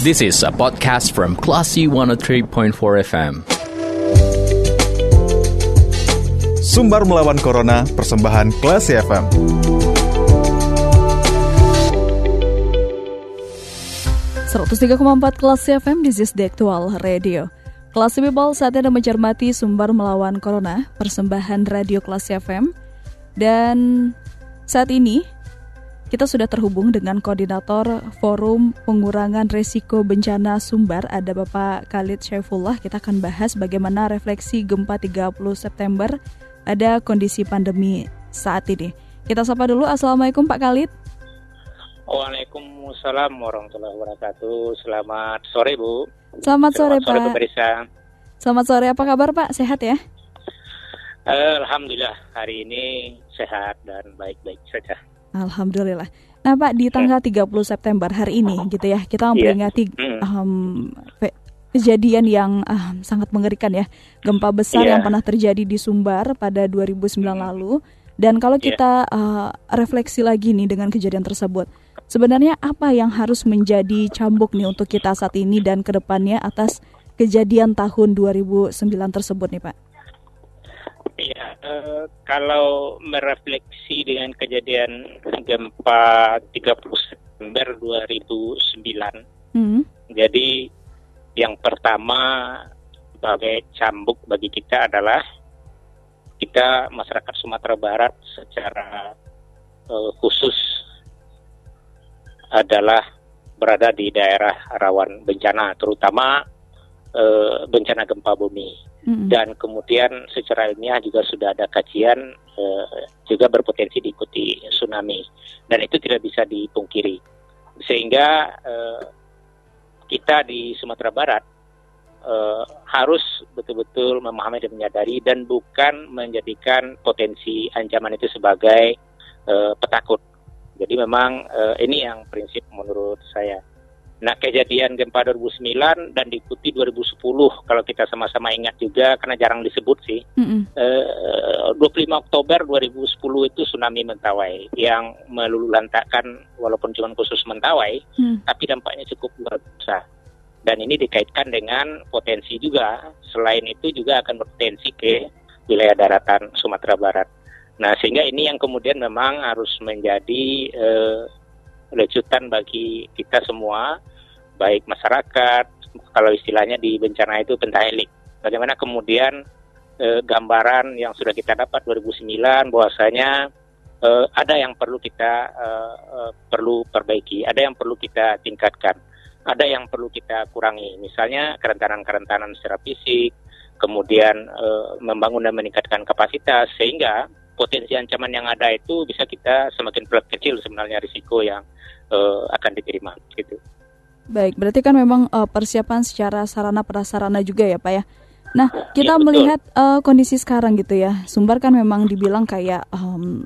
This is a podcast from Classy 103.4 FM. Sumbar melawan Corona, persembahan Classy FM. empat Classy FM, this is the actual radio. Classy People saat ini mencermati Sumbar melawan Corona, persembahan radio Classy FM. Dan saat ini kita sudah terhubung dengan koordinator Forum Pengurangan Resiko Bencana Sumbar, ada Bapak Khalid Syaifullah. Kita akan bahas bagaimana refleksi gempa 30 September pada kondisi pandemi saat ini. Kita sapa dulu, Assalamualaikum Pak Khalid. Waalaikumsalam warahmatullahi wabarakatuh. Selamat sore Bu. Selamat sore, Selamat sore Pak. Selamat sore, apa kabar Pak? Sehat ya? Alhamdulillah hari ini sehat dan baik-baik saja. Alhamdulillah. Nah Pak di tanggal 30 September hari ini gitu ya kita iya. memperingati um, kejadian yang um, sangat mengerikan ya gempa besar yeah. yang pernah terjadi di Sumbar pada 2009 lalu dan kalau iya. kita uh, refleksi lagi nih dengan kejadian tersebut sebenarnya apa yang harus menjadi cambuk nih untuk kita saat ini dan ke depannya atas kejadian tahun 2009 tersebut nih Pak? Ya, uh, kalau merefleksi dengan kejadian gempa 30 September 2009, hmm. jadi yang pertama sebagai cambuk bagi kita adalah kita masyarakat Sumatera Barat secara uh, khusus adalah berada di daerah rawan bencana, terutama uh, bencana gempa bumi Dan kemudian secara ilmiah juga sudah ada kajian uh, juga berpotensi diikuti tsunami. Dan itu tidak bisa dipungkiri. Sehingga uh, kita di Sumatera Barat uh, harus betul-betul memahami dan menyadari dan bukan menjadikan potensi ancaman itu sebagai uh, petakut. Jadi memang uh, ini yang prinsip menurut saya. Nah, kejadian gempa 2009 dan diikuti 2010 kalau kita sama-sama ingat juga karena jarang disebut sih. Mm -hmm. eh, 25 Oktober 2010 itu tsunami Mentawai yang meluluhlantakkan walaupun cuma khusus Mentawai, mm. tapi dampaknya cukup luar biasa. Dan ini dikaitkan dengan potensi juga. Selain itu juga akan berpotensi ke wilayah daratan Sumatera Barat. Nah, sehingga ini yang kemudian memang harus menjadi eh, lecutan bagi kita semua baik masyarakat, kalau istilahnya di bencana itu pentahelik. Bagaimana kemudian e, gambaran yang sudah kita dapat 2009 bahwasanya e, ada yang perlu kita e, e, perlu perbaiki, ada yang perlu kita tingkatkan, ada yang perlu kita kurangi. Misalnya kerentanan-kerentanan secara fisik, kemudian e, membangun dan meningkatkan kapasitas sehingga potensi ancaman yang ada itu bisa kita semakin kecil sebenarnya risiko yang e, akan diterima gitu. Baik, berarti kan memang uh, persiapan secara sarana prasarana juga ya, Pak ya. Nah, kita ya, melihat uh, kondisi sekarang gitu ya. Sumbar kan memang dibilang kayak um,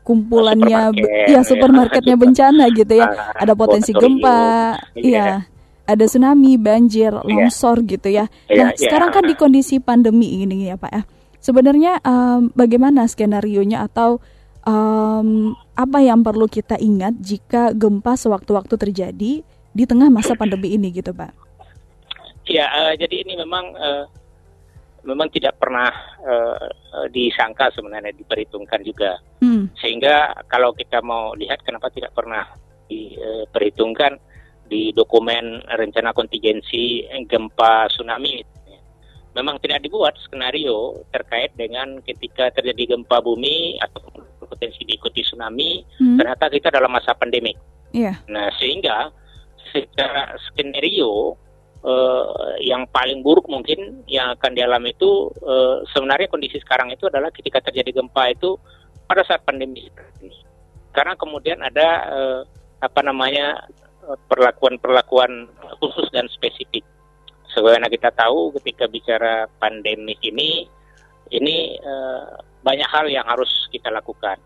kumpulannya supermarket, ya supermarketnya ya, bencana gitu ya. Ah, ada potensi gempa, iya. Ada tsunami, banjir, iya. longsor gitu ya. Iya, nah, ya, sekarang kan di kondisi pandemi ini ya, Pak ya. Sebenarnya um, bagaimana skenario nya atau um, apa yang perlu kita ingat jika gempa sewaktu-waktu terjadi di tengah masa pandemi ini gitu Pak? Ya, uh, jadi ini memang uh, memang tidak pernah uh, disangka sebenarnya diperhitungkan juga. Hmm. Sehingga kalau kita mau lihat kenapa tidak pernah diperhitungkan di dokumen rencana kontingensi gempa tsunami memang tidak dibuat skenario terkait dengan ketika terjadi gempa bumi atau potensi diikuti tsunami, hmm. ternyata kita dalam masa pandemik. Yeah. Nah, sehingga secara skenario uh, yang paling buruk mungkin yang akan dialami itu uh, sebenarnya kondisi sekarang itu adalah ketika terjadi gempa itu pada saat pandemi ini. Karena kemudian ada uh, apa namanya perlakuan-perlakuan khusus dan spesifik. Sebagaimana kita tahu ketika bicara pandemi ini, ini uh, banyak hal yang harus kita lakukan.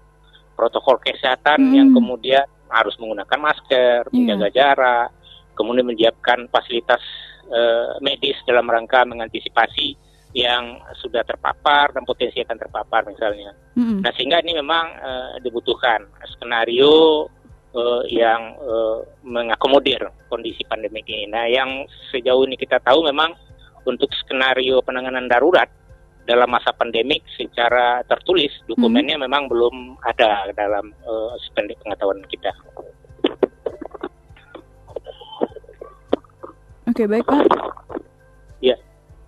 Protokol kesehatan hmm. yang kemudian harus menggunakan masker, yeah. menjaga jarak, kemudian menyiapkan fasilitas uh, medis dalam rangka mengantisipasi yang sudah terpapar dan potensi akan terpapar misalnya. Mm-hmm. Nah sehingga ini memang uh, dibutuhkan skenario uh, yang uh, mengakomodir kondisi pandemi ini. Nah, yang sejauh ini kita tahu memang untuk skenario penanganan darurat dalam masa pandemik secara tertulis dokumennya hmm. memang belum ada dalam uh, sependek pengetahuan kita. Oke, okay, baik Pak. Ya.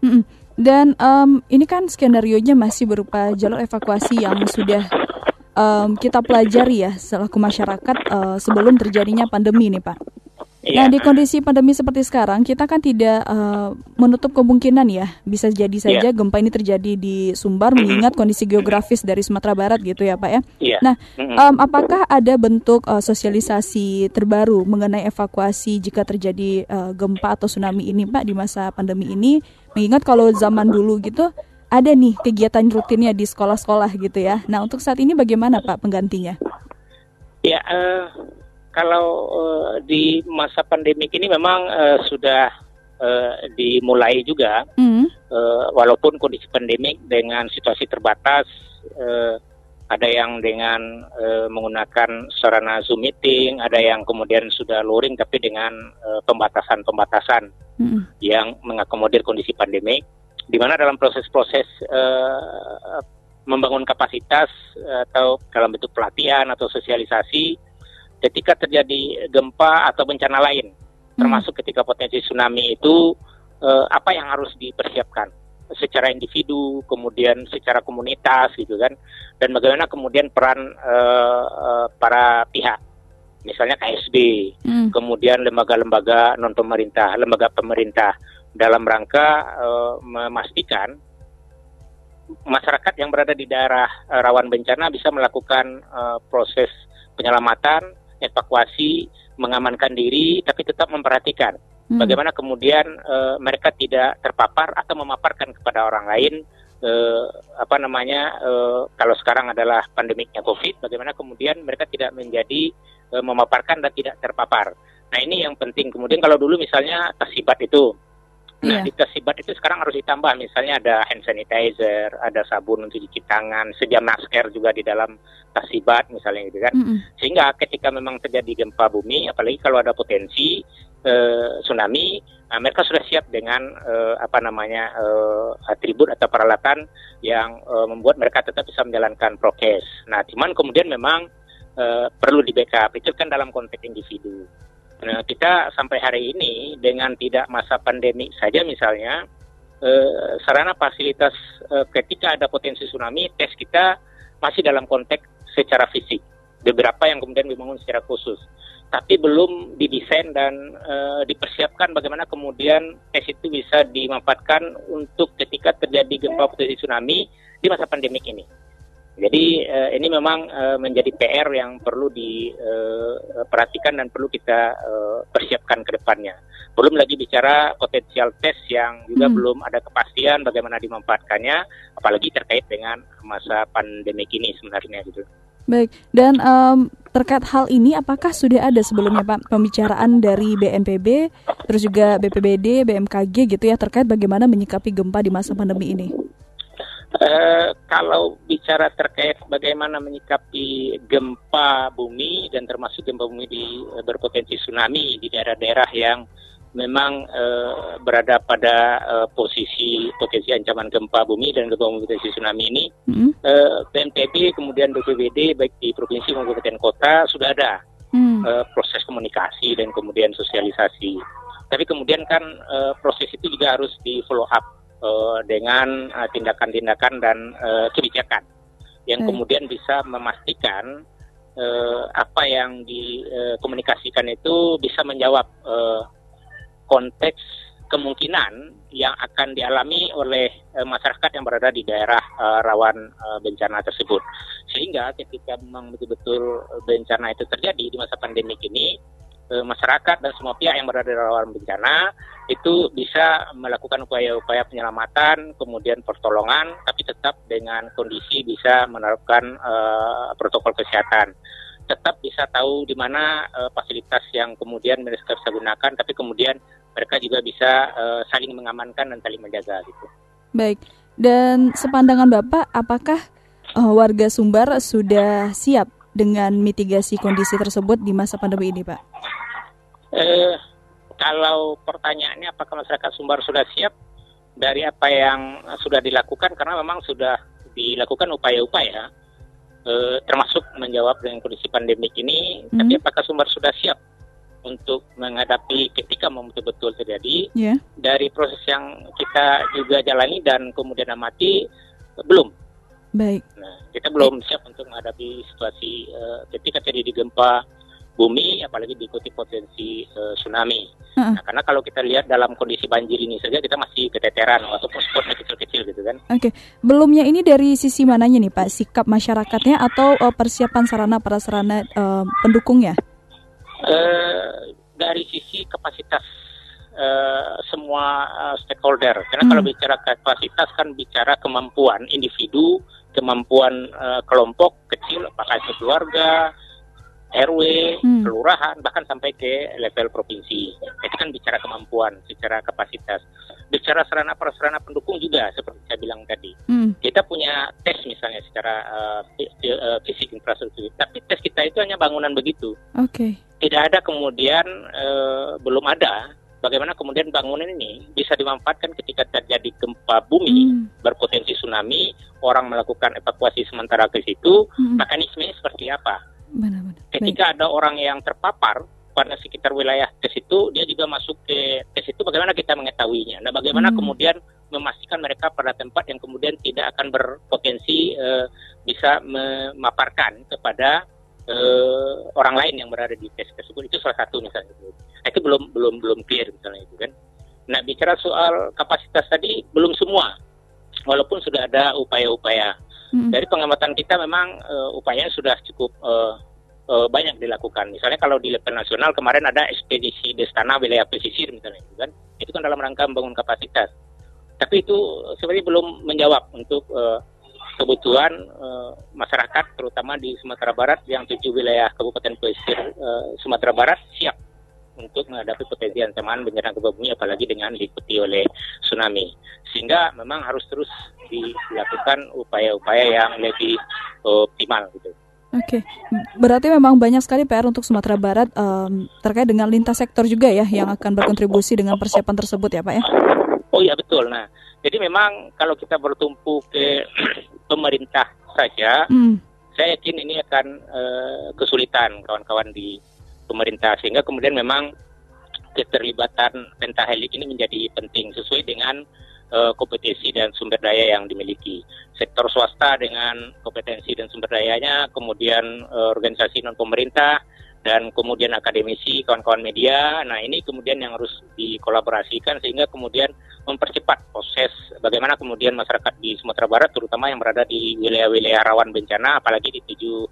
Mm -mm. Dan um, ini kan skenario nya masih berupa jalur evakuasi yang sudah um, kita pelajari ya selaku masyarakat uh, sebelum terjadinya pandemi nih Pak. Iya. Nah di kondisi pandemi seperti sekarang kita kan tidak uh, menutup kemungkinan ya bisa jadi saja yeah. gempa ini terjadi di Sumbar mm -hmm. mengingat kondisi geografis dari Sumatera Barat gitu ya Pak ya. Yeah. Nah um, apakah ada bentuk uh, sosialisasi terbaru mengenai evakuasi jika terjadi uh, gempa atau tsunami ini Pak di masa pandemi ini mengingat kalau zaman dulu gitu ada nih kegiatan rutinnya di sekolah-sekolah gitu ya. Nah untuk saat ini bagaimana Pak penggantinya? Ya uh, kalau uh, di masa pandemi ini memang uh, sudah uh, dimulai juga, mm. uh, walaupun kondisi pandemik dengan situasi terbatas. Uh, ada yang dengan uh, menggunakan sarana Zoom meeting, ada yang kemudian sudah luring tapi dengan pembatasan-pembatasan uh, mm. yang mengakomodir kondisi pandemik di mana dalam proses-proses uh, membangun kapasitas atau dalam bentuk pelatihan atau sosialisasi ketika terjadi gempa atau bencana lain hmm. termasuk ketika potensi tsunami itu uh, apa yang harus dipersiapkan secara individu kemudian secara komunitas gitu kan dan bagaimana kemudian peran uh, uh, para pihak misalnya KSB hmm. kemudian lembaga-lembaga non pemerintah lembaga pemerintah dalam rangka memastikan masyarakat yang berada di daerah rawan bencana bisa melakukan uh, proses penyelamatan, evakuasi, mengamankan diri, tapi tetap memperhatikan hmm. bagaimana kemudian uh, mereka tidak terpapar atau memaparkan kepada orang lain uh, apa namanya uh, kalau sekarang adalah pandemiknya COVID, bagaimana kemudian mereka tidak menjadi uh, memaparkan dan tidak terpapar. Nah ini yang penting. Kemudian kalau dulu misalnya tasibat itu Nah, yeah. di kesibat itu sekarang harus ditambah misalnya ada hand sanitizer, ada sabun untuk cuci tangan, sedia masker juga di dalam kasibat misalnya gitu kan. Mm -hmm. Sehingga ketika memang terjadi gempa bumi, apalagi kalau ada potensi uh, tsunami, nah, mereka sudah siap dengan uh, apa namanya uh, atribut atau peralatan yang uh, membuat mereka tetap bisa menjalankan prokes. Nah, cuman kemudian memang uh, perlu di backup itu kan dalam konteks individu. Nah, kita sampai hari ini dengan tidak masa pandemi saja misalnya eh, sarana fasilitas eh, ketika ada potensi tsunami tes kita masih dalam konteks secara fisik. Beberapa yang kemudian dibangun secara khusus. Tapi belum didesain dan eh, dipersiapkan bagaimana kemudian tes itu bisa dimanfaatkan untuk ketika terjadi gempa potensi tsunami di masa pandemik ini. Jadi uh, ini memang uh, menjadi PR yang perlu diperhatikan eh, uh, dan perlu kita uh, persiapkan ke depannya. Belum lagi bicara potensial tes yang juga hmm. belum ada kepastian bagaimana dimanfaatkannya, apalagi terkait dengan masa pandemi ini sebenarnya gitu. Baik, dan um, terkait hal ini apakah sudah ada sebelumnya Pak pembicaraan dari BNPB, terus juga BPBD, BMKG gitu ya terkait bagaimana menyikapi gempa di masa pandemi ini? Uh, kalau bicara terkait bagaimana menyikapi gempa bumi dan termasuk gempa bumi di uh, berpotensi tsunami di daerah-daerah yang memang uh, berada pada posisi potensi ancaman gempa bumi dan gempa bumi potensi tsunami ini, mm. uh, BNPB kemudian BPBD baik di provinsi maupun kabupaten kota sudah ada mm. proses komunikasi dan kemudian sosialisasi. Tapi kemudian kan proses itu juga harus di follow up uh, dengan tindakan tindakan-tindakan dan uh, kebijakan yang hmm. kemudian bisa memastikan uh, apa yang dikomunikasikan uh, itu bisa menjawab uh, konteks kemungkinan yang akan dialami oleh uh, masyarakat yang berada di daerah uh, rawan uh, bencana tersebut. Sehingga ketika memang betul-betul bencana itu terjadi di masa pandemi ini, uh, masyarakat dan semua pihak yang berada di rawan bencana itu bisa melakukan upaya-upaya penyelamatan, kemudian pertolongan, tapi tetap dengan kondisi bisa menerapkan uh, protokol kesehatan. Tetap bisa tahu di mana uh, fasilitas yang kemudian mereka bisa gunakan, tapi kemudian mereka juga bisa uh, saling mengamankan dan saling menjaga gitu. Baik. Dan sepandangan Bapak, apakah uh, warga Sumbar sudah siap dengan mitigasi kondisi tersebut di masa pandemi ini, Pak? Eh, kalau pertanyaannya apakah masyarakat Sumbar sudah siap dari apa yang sudah dilakukan? Karena memang sudah dilakukan upaya-upaya eh, termasuk menjawab dengan kondisi pandemik ini. Hmm. tapi apakah Sumbar sudah siap untuk menghadapi ketika mau betul-betul terjadi? Yeah. dari proses yang kita juga jalani dan kemudian amati belum. Baik. Nah kita belum siap untuk menghadapi situasi uh, ketika terjadi gempa bumi, apalagi diikuti potensi uh, tsunami. Uh-uh. Nah, karena kalau kita lihat dalam kondisi banjir ini saja kita masih keteteran atau spotnya kecil-kecil gitu kan. Oke, okay. belumnya ini dari sisi mananya nih Pak, sikap masyarakatnya atau uh, persiapan sarana prasarana uh, pendukungnya? Uh, dari sisi kapasitas uh, semua uh, stakeholder, karena hmm. kalau bicara kapasitas kan bicara kemampuan individu, kemampuan uh, kelompok kecil, apakah itu keluarga RW, hmm. kelurahan, bahkan sampai ke level provinsi. Itu kan bicara kemampuan, secara kapasitas. Bicara sarana prasarana pendukung juga, seperti saya bilang tadi. Hmm. Kita punya tes misalnya secara uh, fisik infrastruktur, tapi tes kita itu hanya bangunan begitu. Oke. Okay. Tidak ada kemudian uh, belum ada bagaimana kemudian bangunan ini bisa dimanfaatkan ketika terjadi gempa bumi hmm. berpotensi tsunami, orang melakukan evakuasi sementara ke situ, hmm. mekanismenya seperti apa? Benar-benar. Ketika Baik. ada orang yang terpapar pada sekitar wilayah tes itu, dia juga masuk ke tes itu. Bagaimana kita mengetahuinya? Nah, bagaimana hmm. kemudian memastikan mereka pada tempat yang kemudian tidak akan berpotensi uh, bisa memaparkan kepada uh, orang lain yang berada di tes tersebut. Itu salah satu misalnya. Nah, itu belum belum belum clear misalnya itu kan. Nah, bicara soal kapasitas tadi belum semua. Walaupun sudah ada upaya-upaya Dari pengamatan kita memang uh, upayanya sudah cukup uh, uh, banyak dilakukan. Misalnya kalau di level nasional kemarin ada ekspedisi Destana wilayah pesisir misalnya itu kan, itu kan dalam rangka membangun kapasitas. Tapi itu sebenarnya belum menjawab untuk uh, kebutuhan uh, masyarakat terutama di Sumatera Barat yang tujuh wilayah Kabupaten Pesisir uh, Sumatera Barat siap untuk menghadapi potensi ancaman bencana gempa bumi apalagi dengan diikuti oleh tsunami. Sehingga memang harus terus dilakukan upaya-upaya yang lebih optimal gitu. Oke, okay. berarti memang banyak sekali PR untuk Sumatera Barat um, terkait dengan lintas sektor juga ya yang akan berkontribusi dengan persiapan tersebut ya Pak ya? Oh iya betul. Nah, jadi memang kalau kita bertumpu ke pemerintah saja, hmm. saya yakin ini akan uh, kesulitan kawan-kawan di pemerintah sehingga kemudian memang keterlibatan pentahelik ini menjadi penting sesuai dengan uh, kompetensi dan sumber daya yang dimiliki. Sektor swasta dengan kompetensi dan sumber dayanya, kemudian uh, organisasi non pemerintah dan kemudian akademisi, kawan-kawan media. Nah, ini kemudian yang harus dikolaborasikan sehingga kemudian mempercepat proses bagaimana kemudian masyarakat di Sumatera Barat terutama yang berada di wilayah-wilayah rawan bencana apalagi di tujuh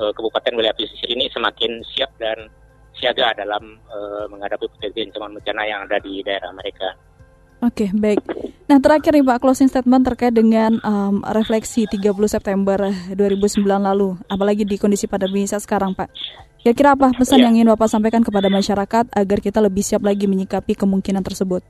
uh, kabupaten wilayah pesisir ini semakin siap dan siaga dalam uh, menghadapi potensi ancaman bencana yang ada di daerah mereka. Oke, okay, baik. Nah, terakhir nih Pak, closing statement terkait dengan um, refleksi 30 September 2009 lalu, apalagi di kondisi pandemi saat sekarang, Pak. Kira-kira apa pesan ya. yang ingin Bapak sampaikan kepada masyarakat agar kita lebih siap lagi menyikapi kemungkinan tersebut?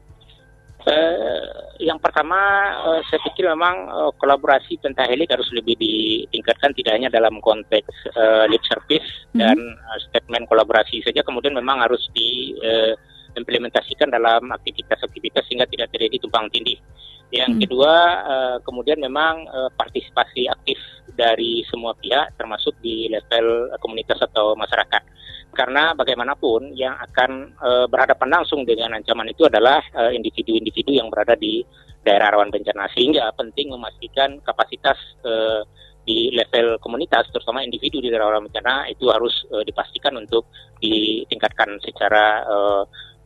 Uh, yang pertama, uh, saya pikir memang uh, kolaborasi pentahelik harus lebih ditingkatkan tidak hanya dalam konteks uh, lip service mm-hmm. dan uh, statement kolaborasi saja, kemudian memang harus diimplementasikan uh, dalam aktivitas-aktivitas sehingga tidak terjadi tumpang tindih. Yang hmm. kedua, uh, kemudian memang uh, partisipasi aktif dari semua pihak, termasuk di level komunitas atau masyarakat karena bagaimanapun yang akan e, berhadapan langsung dengan ancaman itu adalah individu-individu yang berada di daerah rawan bencana. Sehingga penting memastikan kapasitas e, di level komunitas terutama individu di daerah rawan bencana itu harus e, dipastikan untuk ditingkatkan secara e,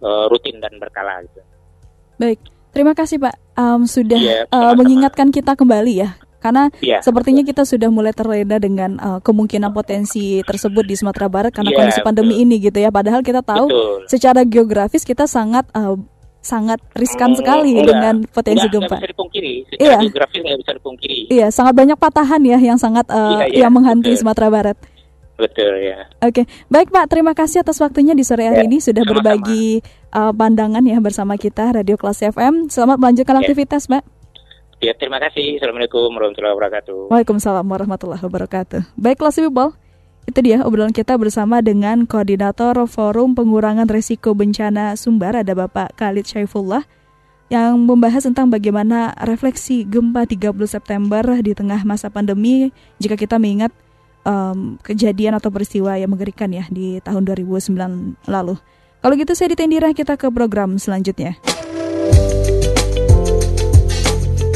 e, rutin dan berkala gitu. Baik, terima kasih Pak. Um, sudah ya, uh, mengingatkan kita kembali ya karena ya, sepertinya betul. kita sudah mulai terlena dengan uh, kemungkinan potensi tersebut di Sumatera Barat karena ya, kondisi pandemi betul. ini gitu ya. Padahal kita tahu betul. secara geografis kita sangat uh, sangat riskan hmm, sekali enggak, dengan potensi enggak, gempa. Enggak bisa dipungkiri. Secara iya. geografis nggak bisa dipungkiri. Iya, sangat banyak patahan ya yang sangat uh, iya, iya, yang menghantui betul. Sumatera Barat. Betul ya. Oke, baik Pak. Terima kasih atas waktunya di sore hari ya, ini sudah sama-sama. berbagi uh, pandangan ya bersama kita Radio Kelas FM. Selamat melanjutkan ya. aktivitas, Mbak. Ya, terima kasih. Assalamualaikum warahmatullahi wabarakatuh. Waalaikumsalam warahmatullahi wabarakatuh. Baiklah, people. Itu dia obrolan kita bersama dengan Koordinator Forum Pengurangan Resiko Bencana Sumbar, ada Bapak Khalid Syaifullah, yang membahas tentang bagaimana refleksi gempa 30 September di tengah masa pandemi jika kita mengingat um, kejadian atau peristiwa yang mengerikan ya di tahun 2009 lalu. Kalau gitu saya ditendira kita ke program selanjutnya.